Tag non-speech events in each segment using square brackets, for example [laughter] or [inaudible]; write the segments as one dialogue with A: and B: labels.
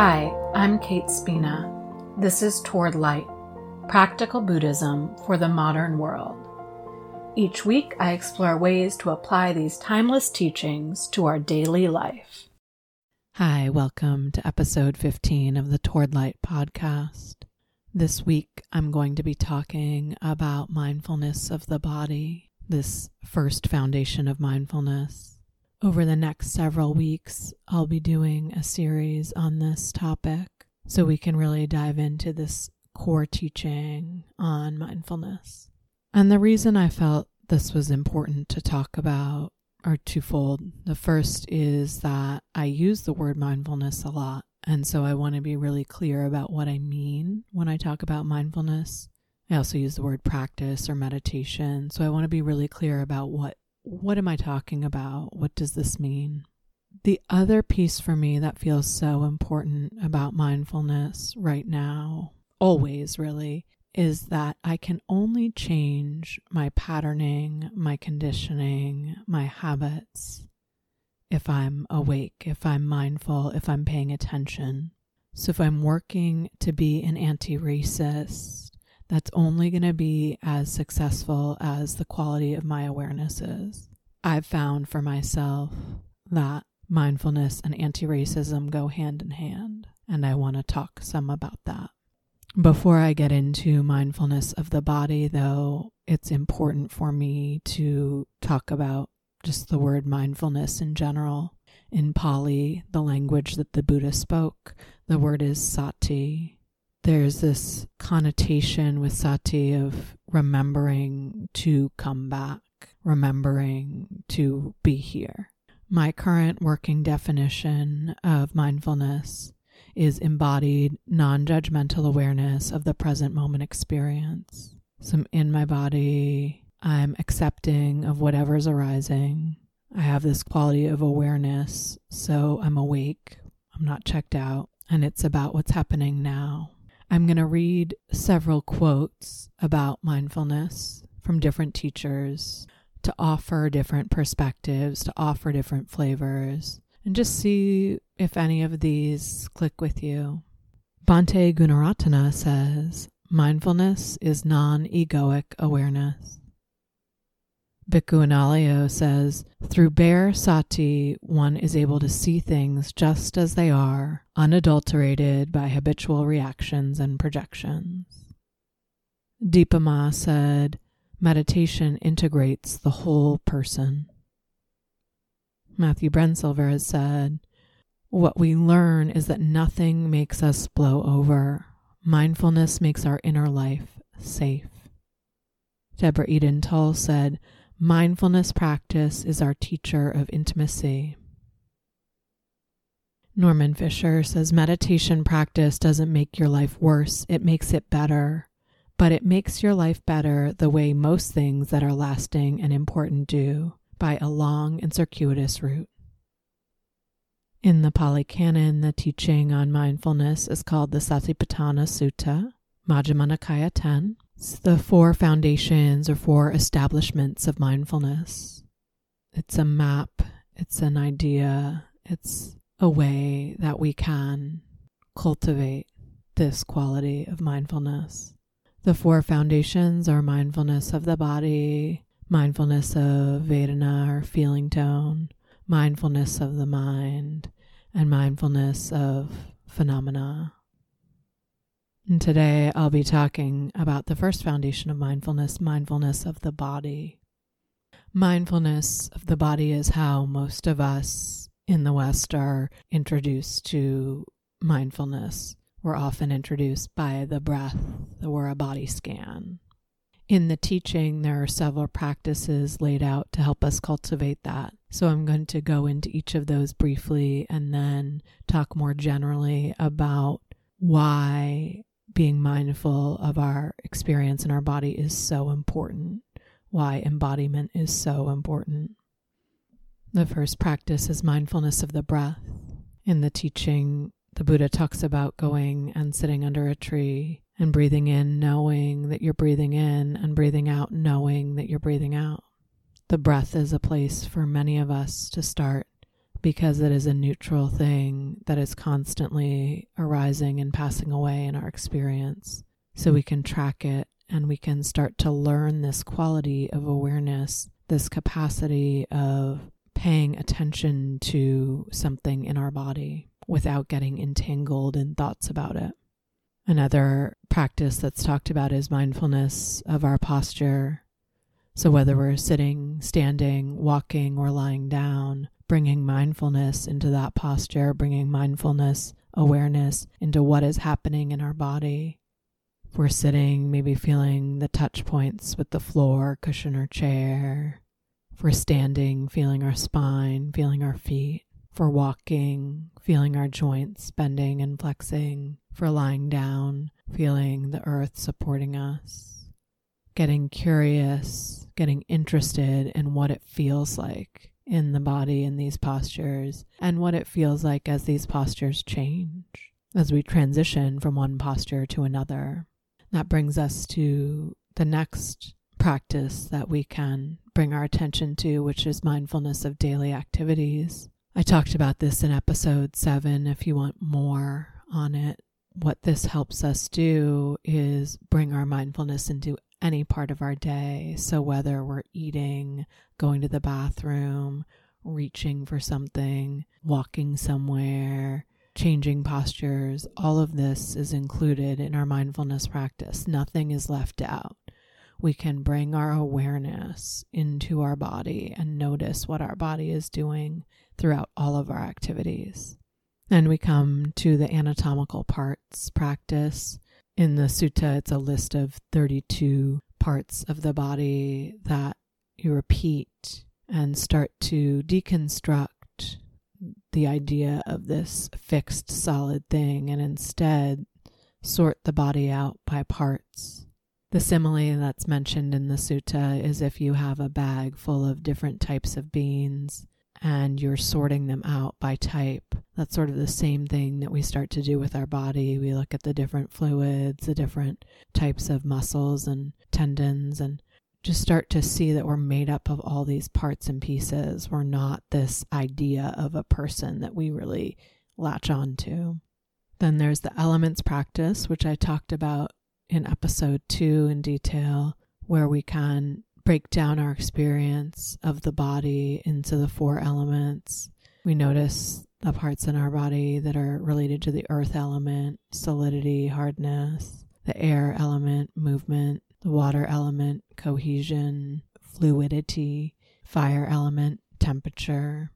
A: Hi, I'm Kate Spina. This is Toward Light Practical Buddhism for the Modern World. Each week, I explore ways to apply these timeless teachings to our daily life.
B: Hi, welcome to episode 15 of the Toward Light podcast. This week, I'm going to be talking about mindfulness of the body, this first foundation of mindfulness. Over the next several weeks, I'll be doing a series on this topic so we can really dive into this core teaching on mindfulness. And the reason I felt this was important to talk about are twofold. The first is that I use the word mindfulness a lot. And so I want to be really clear about what I mean when I talk about mindfulness. I also use the word practice or meditation. So I want to be really clear about what what am I talking about? What does this mean? The other piece for me that feels so important about mindfulness right now, always really, is that I can only change my patterning, my conditioning, my habits if I'm awake, if I'm mindful, if I'm paying attention. So if I'm working to be an anti racist, that's only going to be as successful as the quality of my awareness is. I've found for myself that mindfulness and anti racism go hand in hand, and I want to talk some about that. Before I get into mindfulness of the body, though, it's important for me to talk about just the word mindfulness in general. In Pali, the language that the Buddha spoke, the word is sati. There's this connotation with sati of remembering to come back, remembering to be here. My current working definition of mindfulness is embodied non judgmental awareness of the present moment experience. So in my body, I'm accepting of whatever's arising. I have this quality of awareness, so I'm awake, I'm not checked out, and it's about what's happening now. I'm going to read several quotes about mindfulness from different teachers to offer different perspectives, to offer different flavors and just see if any of these click with you. Bhante Gunaratana says mindfulness is non egoic awareness. Bhikkhu says, through bare sati, one is able to see things just as they are, unadulterated by habitual reactions and projections. Dipa Ma said, meditation integrates the whole person. Matthew Brensilver has said, What we learn is that nothing makes us blow over. Mindfulness makes our inner life safe. Deborah Eden Tull said, Mindfulness practice is our teacher of intimacy. Norman Fischer says meditation practice doesn't make your life worse, it makes it better. But it makes your life better the way most things that are lasting and important do by a long and circuitous route. In the Pali Canon, the teaching on mindfulness is called the Satipatthana Sutta, Majjhima Nikaya 10. It's the four foundations or four establishments of mindfulness. It's a map, it's an idea, it's a way that we can cultivate this quality of mindfulness. The four foundations are mindfulness of the body, mindfulness of Vedana or feeling tone, mindfulness of the mind, and mindfulness of phenomena. And today I'll be talking about the first foundation of mindfulness, mindfulness of the body. Mindfulness of the body is how most of us in the West are introduced to mindfulness. We're often introduced by the breath or a body scan in the teaching, there are several practices laid out to help us cultivate that. So I'm going to go into each of those briefly and then talk more generally about why being mindful of our experience in our body is so important, why embodiment is so important. The first practice is mindfulness of the breath. In the teaching, the Buddha talks about going and sitting under a tree and breathing in, knowing that you're breathing in, and breathing out, knowing that you're breathing out. The breath is a place for many of us to start because it is a neutral thing that is constantly arising and passing away in our experience. So we can track it and we can start to learn this quality of awareness, this capacity of paying attention to something in our body without getting entangled in thoughts about it. Another practice that's talked about is mindfulness of our posture. So, whether we're sitting, standing, walking, or lying down, bringing mindfulness into that posture, bringing mindfulness, awareness into what is happening in our body. If we're sitting, maybe feeling the touch points with the floor, cushion, or chair. If we're standing, feeling our spine, feeling our feet. We're walking, feeling our joints bending and flexing. We're lying down, feeling the earth supporting us. Getting curious, getting interested in what it feels like in the body in these postures and what it feels like as these postures change, as we transition from one posture to another. That brings us to the next practice that we can bring our attention to, which is mindfulness of daily activities. I talked about this in episode seven if you want more on it. What this helps us do is bring our mindfulness into any part of our day. So, whether we're eating, going to the bathroom, reaching for something, walking somewhere, changing postures, all of this is included in our mindfulness practice. Nothing is left out. We can bring our awareness into our body and notice what our body is doing throughout all of our activities. And we come to the anatomical parts practice. In the sutta, it's a list of 32 parts of the body that you repeat and start to deconstruct the idea of this fixed solid thing and instead sort the body out by parts. The simile that's mentioned in the sutta is if you have a bag full of different types of beans and you're sorting them out by type. That's sort of the same thing that we start to do with our body. We look at the different fluids, the different types of muscles and tendons, and just start to see that we're made up of all these parts and pieces. We're not this idea of a person that we really latch on to. Then there's the elements practice, which I talked about in episode two in detail, where we can break down our experience of the body into the four elements. We notice the parts in our body that are related to the earth element, solidity, hardness, the air element, movement, the water element, cohesion, fluidity, fire element, temperature.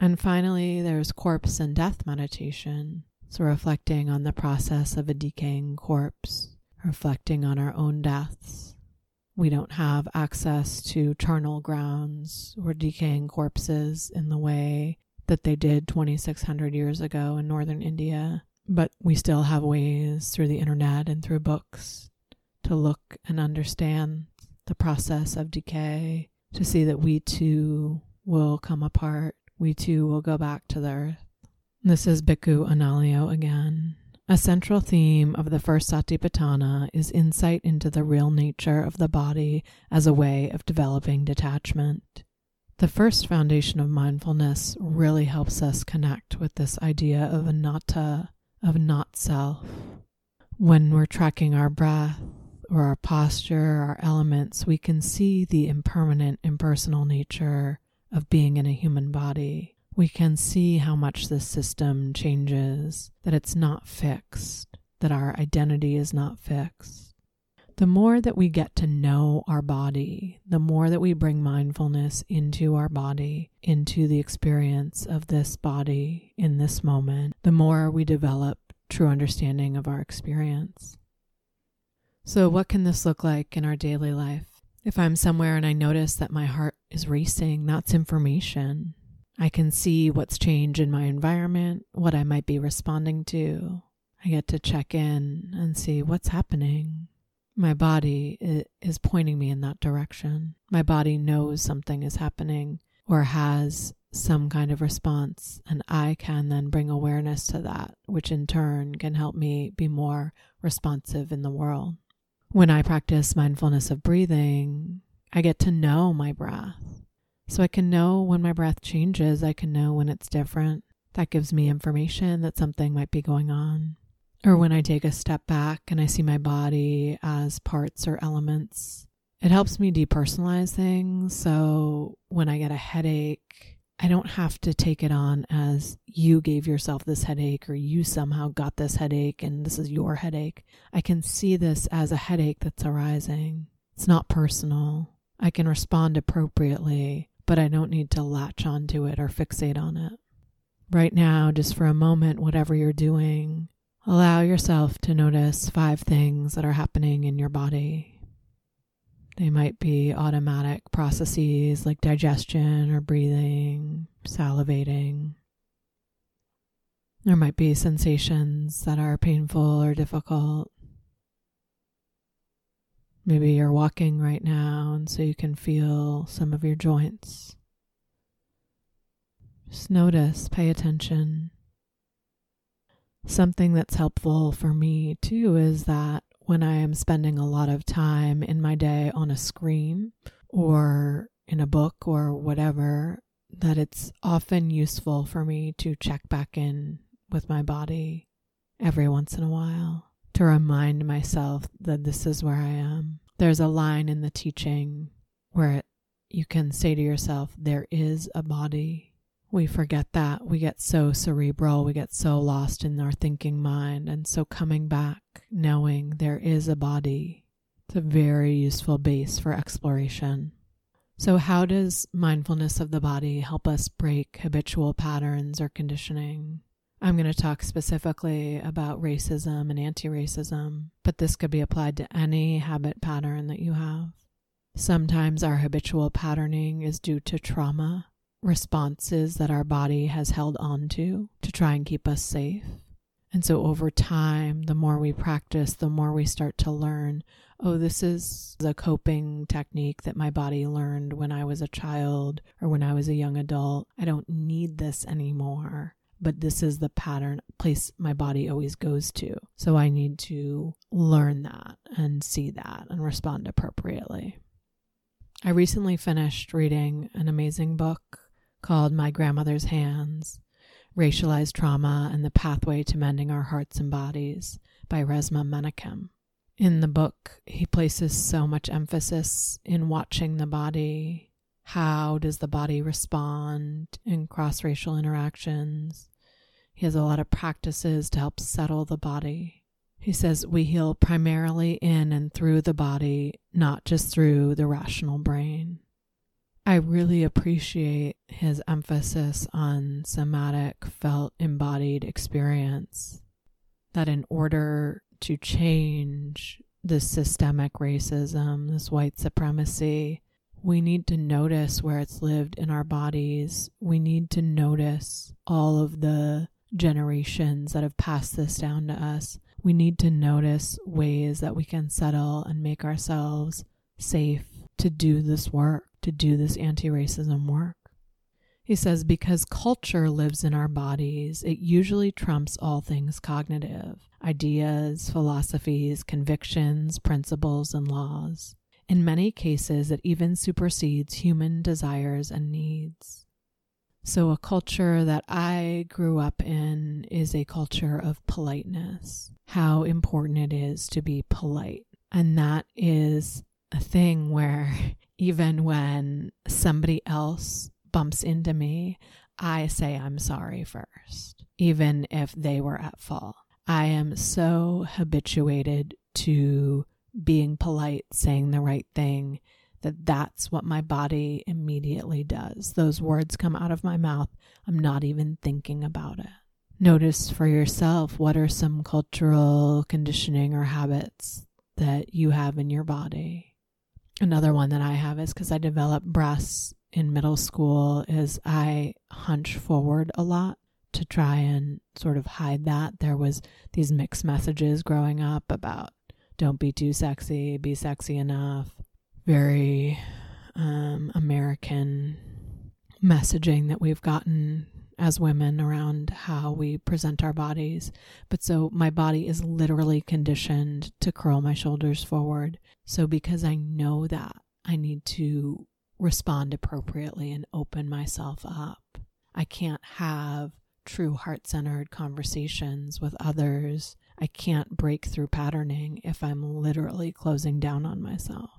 B: And finally, there's corpse and death meditation. So, reflecting on the process of a decaying corpse, reflecting on our own deaths, we don't have access to charnel grounds or decaying corpses in the way that they did 2,600 years ago in northern India. But we still have ways through the internet and through books to look and understand the process of decay, to see that we too will come apart, we too will go back to the earth. This is Bhikkhu Analayo again. A central theme of the first Satipatthana is insight into the real nature of the body as a way of developing detachment. The first foundation of mindfulness really helps us connect with this idea of anatta, of not self. When we're tracking our breath or our posture, our elements, we can see the impermanent, impersonal nature of being in a human body we can see how much this system changes, that it's not fixed, that our identity is not fixed. The more that we get to know our body, the more that we bring mindfulness into our body, into the experience of this body in this moment, the more we develop true understanding of our experience. So, what can this look like in our daily life? If I'm somewhere and I notice that my heart is racing, that's information. I can see what's changed in my environment, what I might be responding to. I get to check in and see what's happening. My body is pointing me in that direction. My body knows something is happening or has some kind of response, and I can then bring awareness to that, which in turn can help me be more responsive in the world. When I practice mindfulness of breathing, I get to know my breath. So I can know when my breath changes, I can know when it's different. That gives me information that something might be going on. Or when I take a step back and I see my body as parts or elements, it helps me depersonalize things. So when I get a headache, I don't have to take it on as you gave yourself this headache or you somehow got this headache and this is your headache. I can see this as a headache that's arising. It's not personal. I can respond appropriately, but I don't need to latch onto it or fixate on it. Right now, just for a moment, whatever you're doing, allow yourself to notice five things that are happening in your body. They might be automatic processes like digestion or breathing, salivating. There might be sensations that are painful or difficult. Maybe you're walking right now, and so you can feel some of your joints. Just notice, pay attention. Something that's helpful for me too is that when I am spending a lot of time in my day on a screen or in a book or whatever, that it's often useful for me to check back in with my body every once in a while to remind myself that this is where I am. There's a line in the teaching where it, you can say to yourself, There is a body. We forget that. We get so cerebral. We get so lost in our thinking mind. And so coming back, knowing there is a body, it's a very useful base for exploration. So, how does mindfulness of the body help us break habitual patterns or conditioning? I'm going to talk specifically about racism and anti racism, but this could be applied to any habit pattern that you have. Sometimes our habitual patterning is due to trauma, responses that our body has held on to to try and keep us safe. And so over time, the more we practice, the more we start to learn oh, this is a coping technique that my body learned when I was a child or when I was a young adult. I don't need this anymore but this is the pattern place my body always goes to. So I need to learn that and see that and respond appropriately. I recently finished reading an amazing book called My Grandmother's Hands Racialized Trauma and the Pathway to Mending Our Hearts and Bodies by Resmaa Menakem. In the book, he places so much emphasis in watching the body how does the body respond in cross racial interactions? He has a lot of practices to help settle the body. He says we heal primarily in and through the body, not just through the rational brain. I really appreciate his emphasis on somatic, felt, embodied experience. That in order to change this systemic racism, this white supremacy, we need to notice where it's lived in our bodies. We need to notice all of the generations that have passed this down to us. We need to notice ways that we can settle and make ourselves safe to do this work, to do this anti racism work. He says, because culture lives in our bodies, it usually trumps all things cognitive ideas, philosophies, convictions, principles, and laws. In many cases, it even supersedes human desires and needs. So, a culture that I grew up in is a culture of politeness, how important it is to be polite. And that is a thing where [laughs] even when somebody else bumps into me, I say I'm sorry first, even if they were at fault. I am so habituated to being polite, saying the right thing, that that's what my body immediately does. Those words come out of my mouth. I'm not even thinking about it. Notice for yourself what are some cultural conditioning or habits that you have in your body. Another one that I have is because I developed breasts in middle school is I hunch forward a lot to try and sort of hide that. There was these mixed messages growing up about don't be too sexy, be sexy enough. Very um, American messaging that we've gotten as women around how we present our bodies. But so my body is literally conditioned to curl my shoulders forward. So because I know that, I need to respond appropriately and open myself up. I can't have true heart centered conversations with others. I can't break through patterning if I'm literally closing down on myself.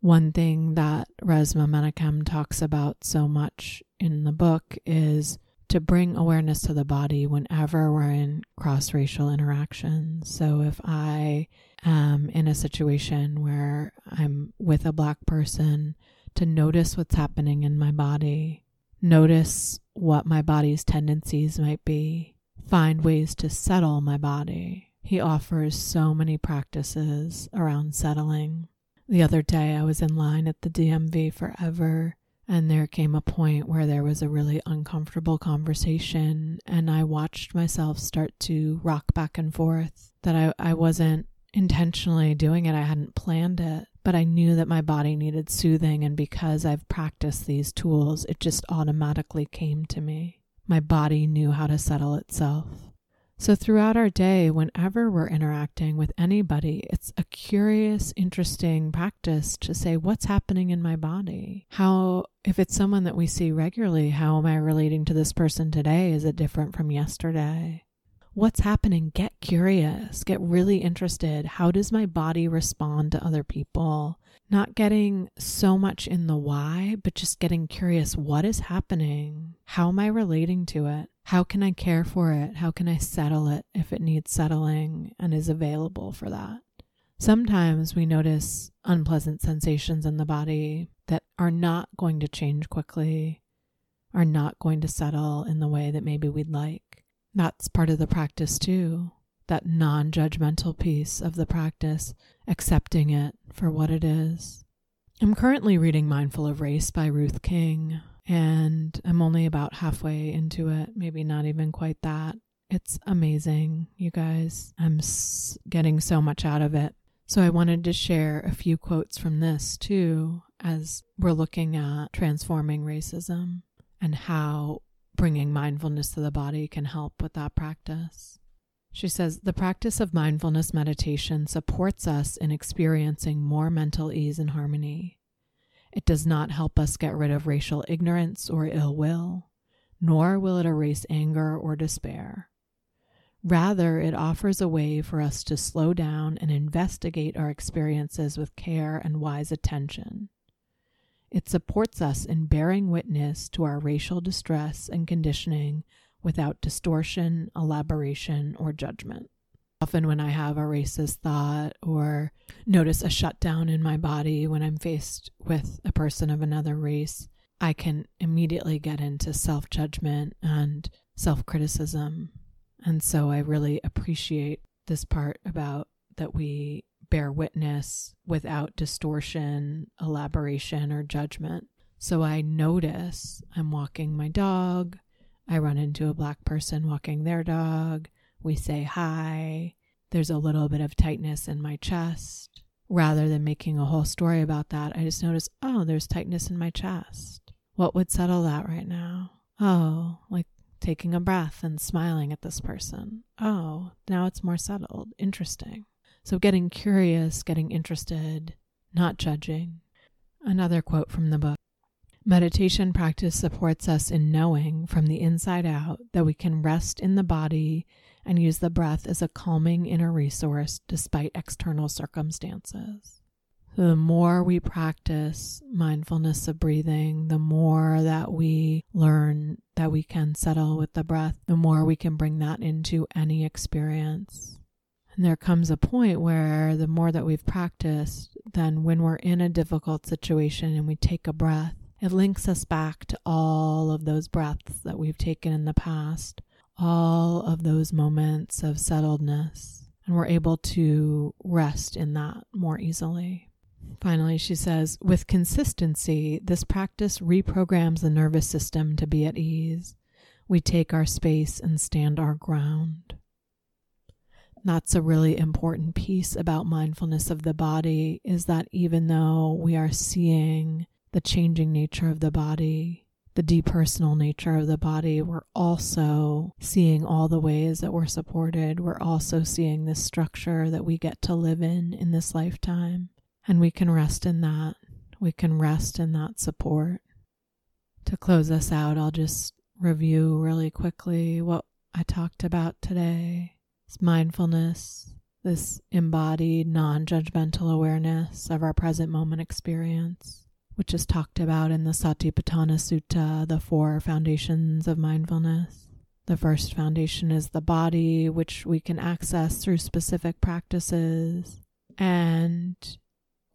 B: One thing that Resmaa Menakem talks about so much in the book is to bring awareness to the body whenever we're in cross racial interactions. So if I am in a situation where I'm with a black person, to notice what's happening in my body, notice what my body's tendencies might be, find ways to settle my body. He offers so many practices around settling. The other day, I was in line at the DMV forever and there came a point where there was a really uncomfortable conversation, and I watched myself start to rock back and forth. That I, I wasn't intentionally doing it, I hadn't planned it, but I knew that my body needed soothing, and because I've practiced these tools, it just automatically came to me. My body knew how to settle itself. So, throughout our day, whenever we're interacting with anybody, it's a curious, interesting practice to say, What's happening in my body? How, if it's someone that we see regularly, how am I relating to this person today? Is it different from yesterday? What's happening? Get curious, get really interested. How does my body respond to other people? Not getting so much in the why, but just getting curious what is happening? How am I relating to it? How can I care for it? How can I settle it if it needs settling and is available for that? Sometimes we notice unpleasant sensations in the body that are not going to change quickly, are not going to settle in the way that maybe we'd like. That's part of the practice too, that non judgmental piece of the practice, accepting it for what it is. I'm currently reading Mindful of Race by Ruth King and I'm only about halfway into it, maybe not even quite that. It's amazing, you guys. I'm getting so much out of it. So I wanted to share a few quotes from this too, as we're looking at transforming racism and how bringing mindfulness to the body can help with that practice. She says the practice of mindfulness meditation supports us in experiencing more mental ease and harmony. It does not help us get rid of racial ignorance or ill will, nor will it erase anger or despair. Rather, it offers a way for us to slow down and investigate our experiences with care and wise attention. It supports us in bearing witness to our racial distress and conditioning without distortion, elaboration, or judgment. Often, when I have a racist thought or notice a shutdown in my body when I'm faced with a person of another race, I can immediately get into self judgment and self criticism. And so I really appreciate this part about that we bear witness without distortion, elaboration, or judgment. So I notice I'm walking my dog. I run into a black person walking their dog. We say hi. There's a little bit of tightness in my chest. Rather than making a whole story about that, I just notice, oh, there's tightness in my chest. What would settle that right now? Oh, like taking a breath and smiling at this person. Oh, now it's more settled. Interesting. So getting curious, getting interested, not judging. Another quote from the book Meditation practice supports us in knowing from the inside out that we can rest in the body and use the breath as a calming inner resource despite external circumstances. The more we practice mindfulness of breathing, the more that we learn that we can settle with the breath, the more we can bring that into any experience. And there comes a point where the more that we've practiced, then when we're in a difficult situation and we take a breath, it links us back to all of those breaths that we've taken in the past all of those moments of settledness, and we're able to rest in that more easily. Finally, she says, with consistency, this practice reprograms the nervous system to be at ease. We take our space and stand our ground. That's a really important piece about mindfulness of the body is that even though we are seeing the changing nature of the body, the depersonal nature of the body, we're also seeing all the ways that we're supported. We're also seeing this structure that we get to live in in this lifetime. And we can rest in that. we can rest in that support. To close us out, I'll just review really quickly what I talked about today. It's mindfulness, this embodied, non judgmental awareness of our present moment experience, which is talked about in the Satipatthana Sutta, the four foundations of mindfulness. The first foundation is the body, which we can access through specific practices, and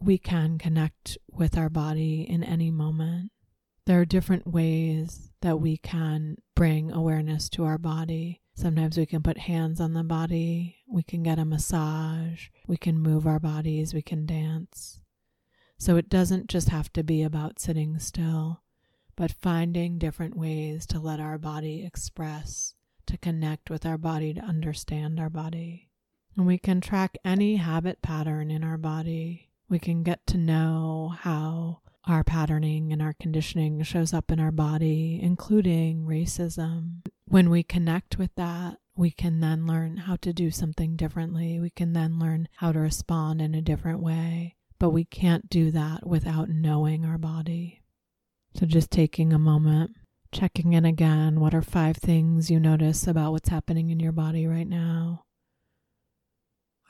B: we can connect with our body in any moment. There are different ways that we can bring awareness to our body. Sometimes we can put hands on the body, we can get a massage, we can move our bodies, we can dance. So it doesn't just have to be about sitting still, but finding different ways to let our body express, to connect with our body, to understand our body. And we can track any habit pattern in our body. We can get to know how our patterning and our conditioning shows up in our body, including racism. When we connect with that, we can then learn how to do something differently. We can then learn how to respond in a different way. But we can't do that without knowing our body. So, just taking a moment, checking in again. What are five things you notice about what's happening in your body right now?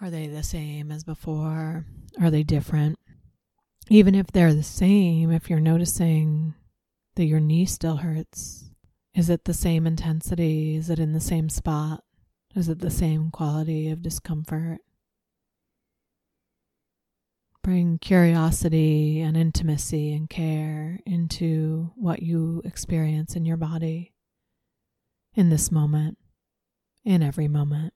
B: Are they the same as before? Are they different? even if they're the same, if you're noticing that your knee still hurts, is it the same intensity? Is it in the same spot? Is it the same quality of discomfort? Bring curiosity and intimacy and care into what you experience in your body in this moment, in every moment.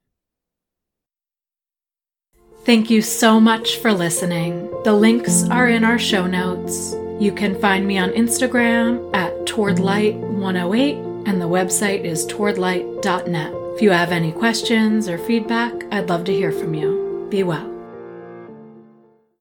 A: Thank you so much for listening. The links are in our show notes. You can find me on Instagram at towardlight108 and the website is towardlight.net. If you have any questions or feedback, I'd love to hear from you. Be well.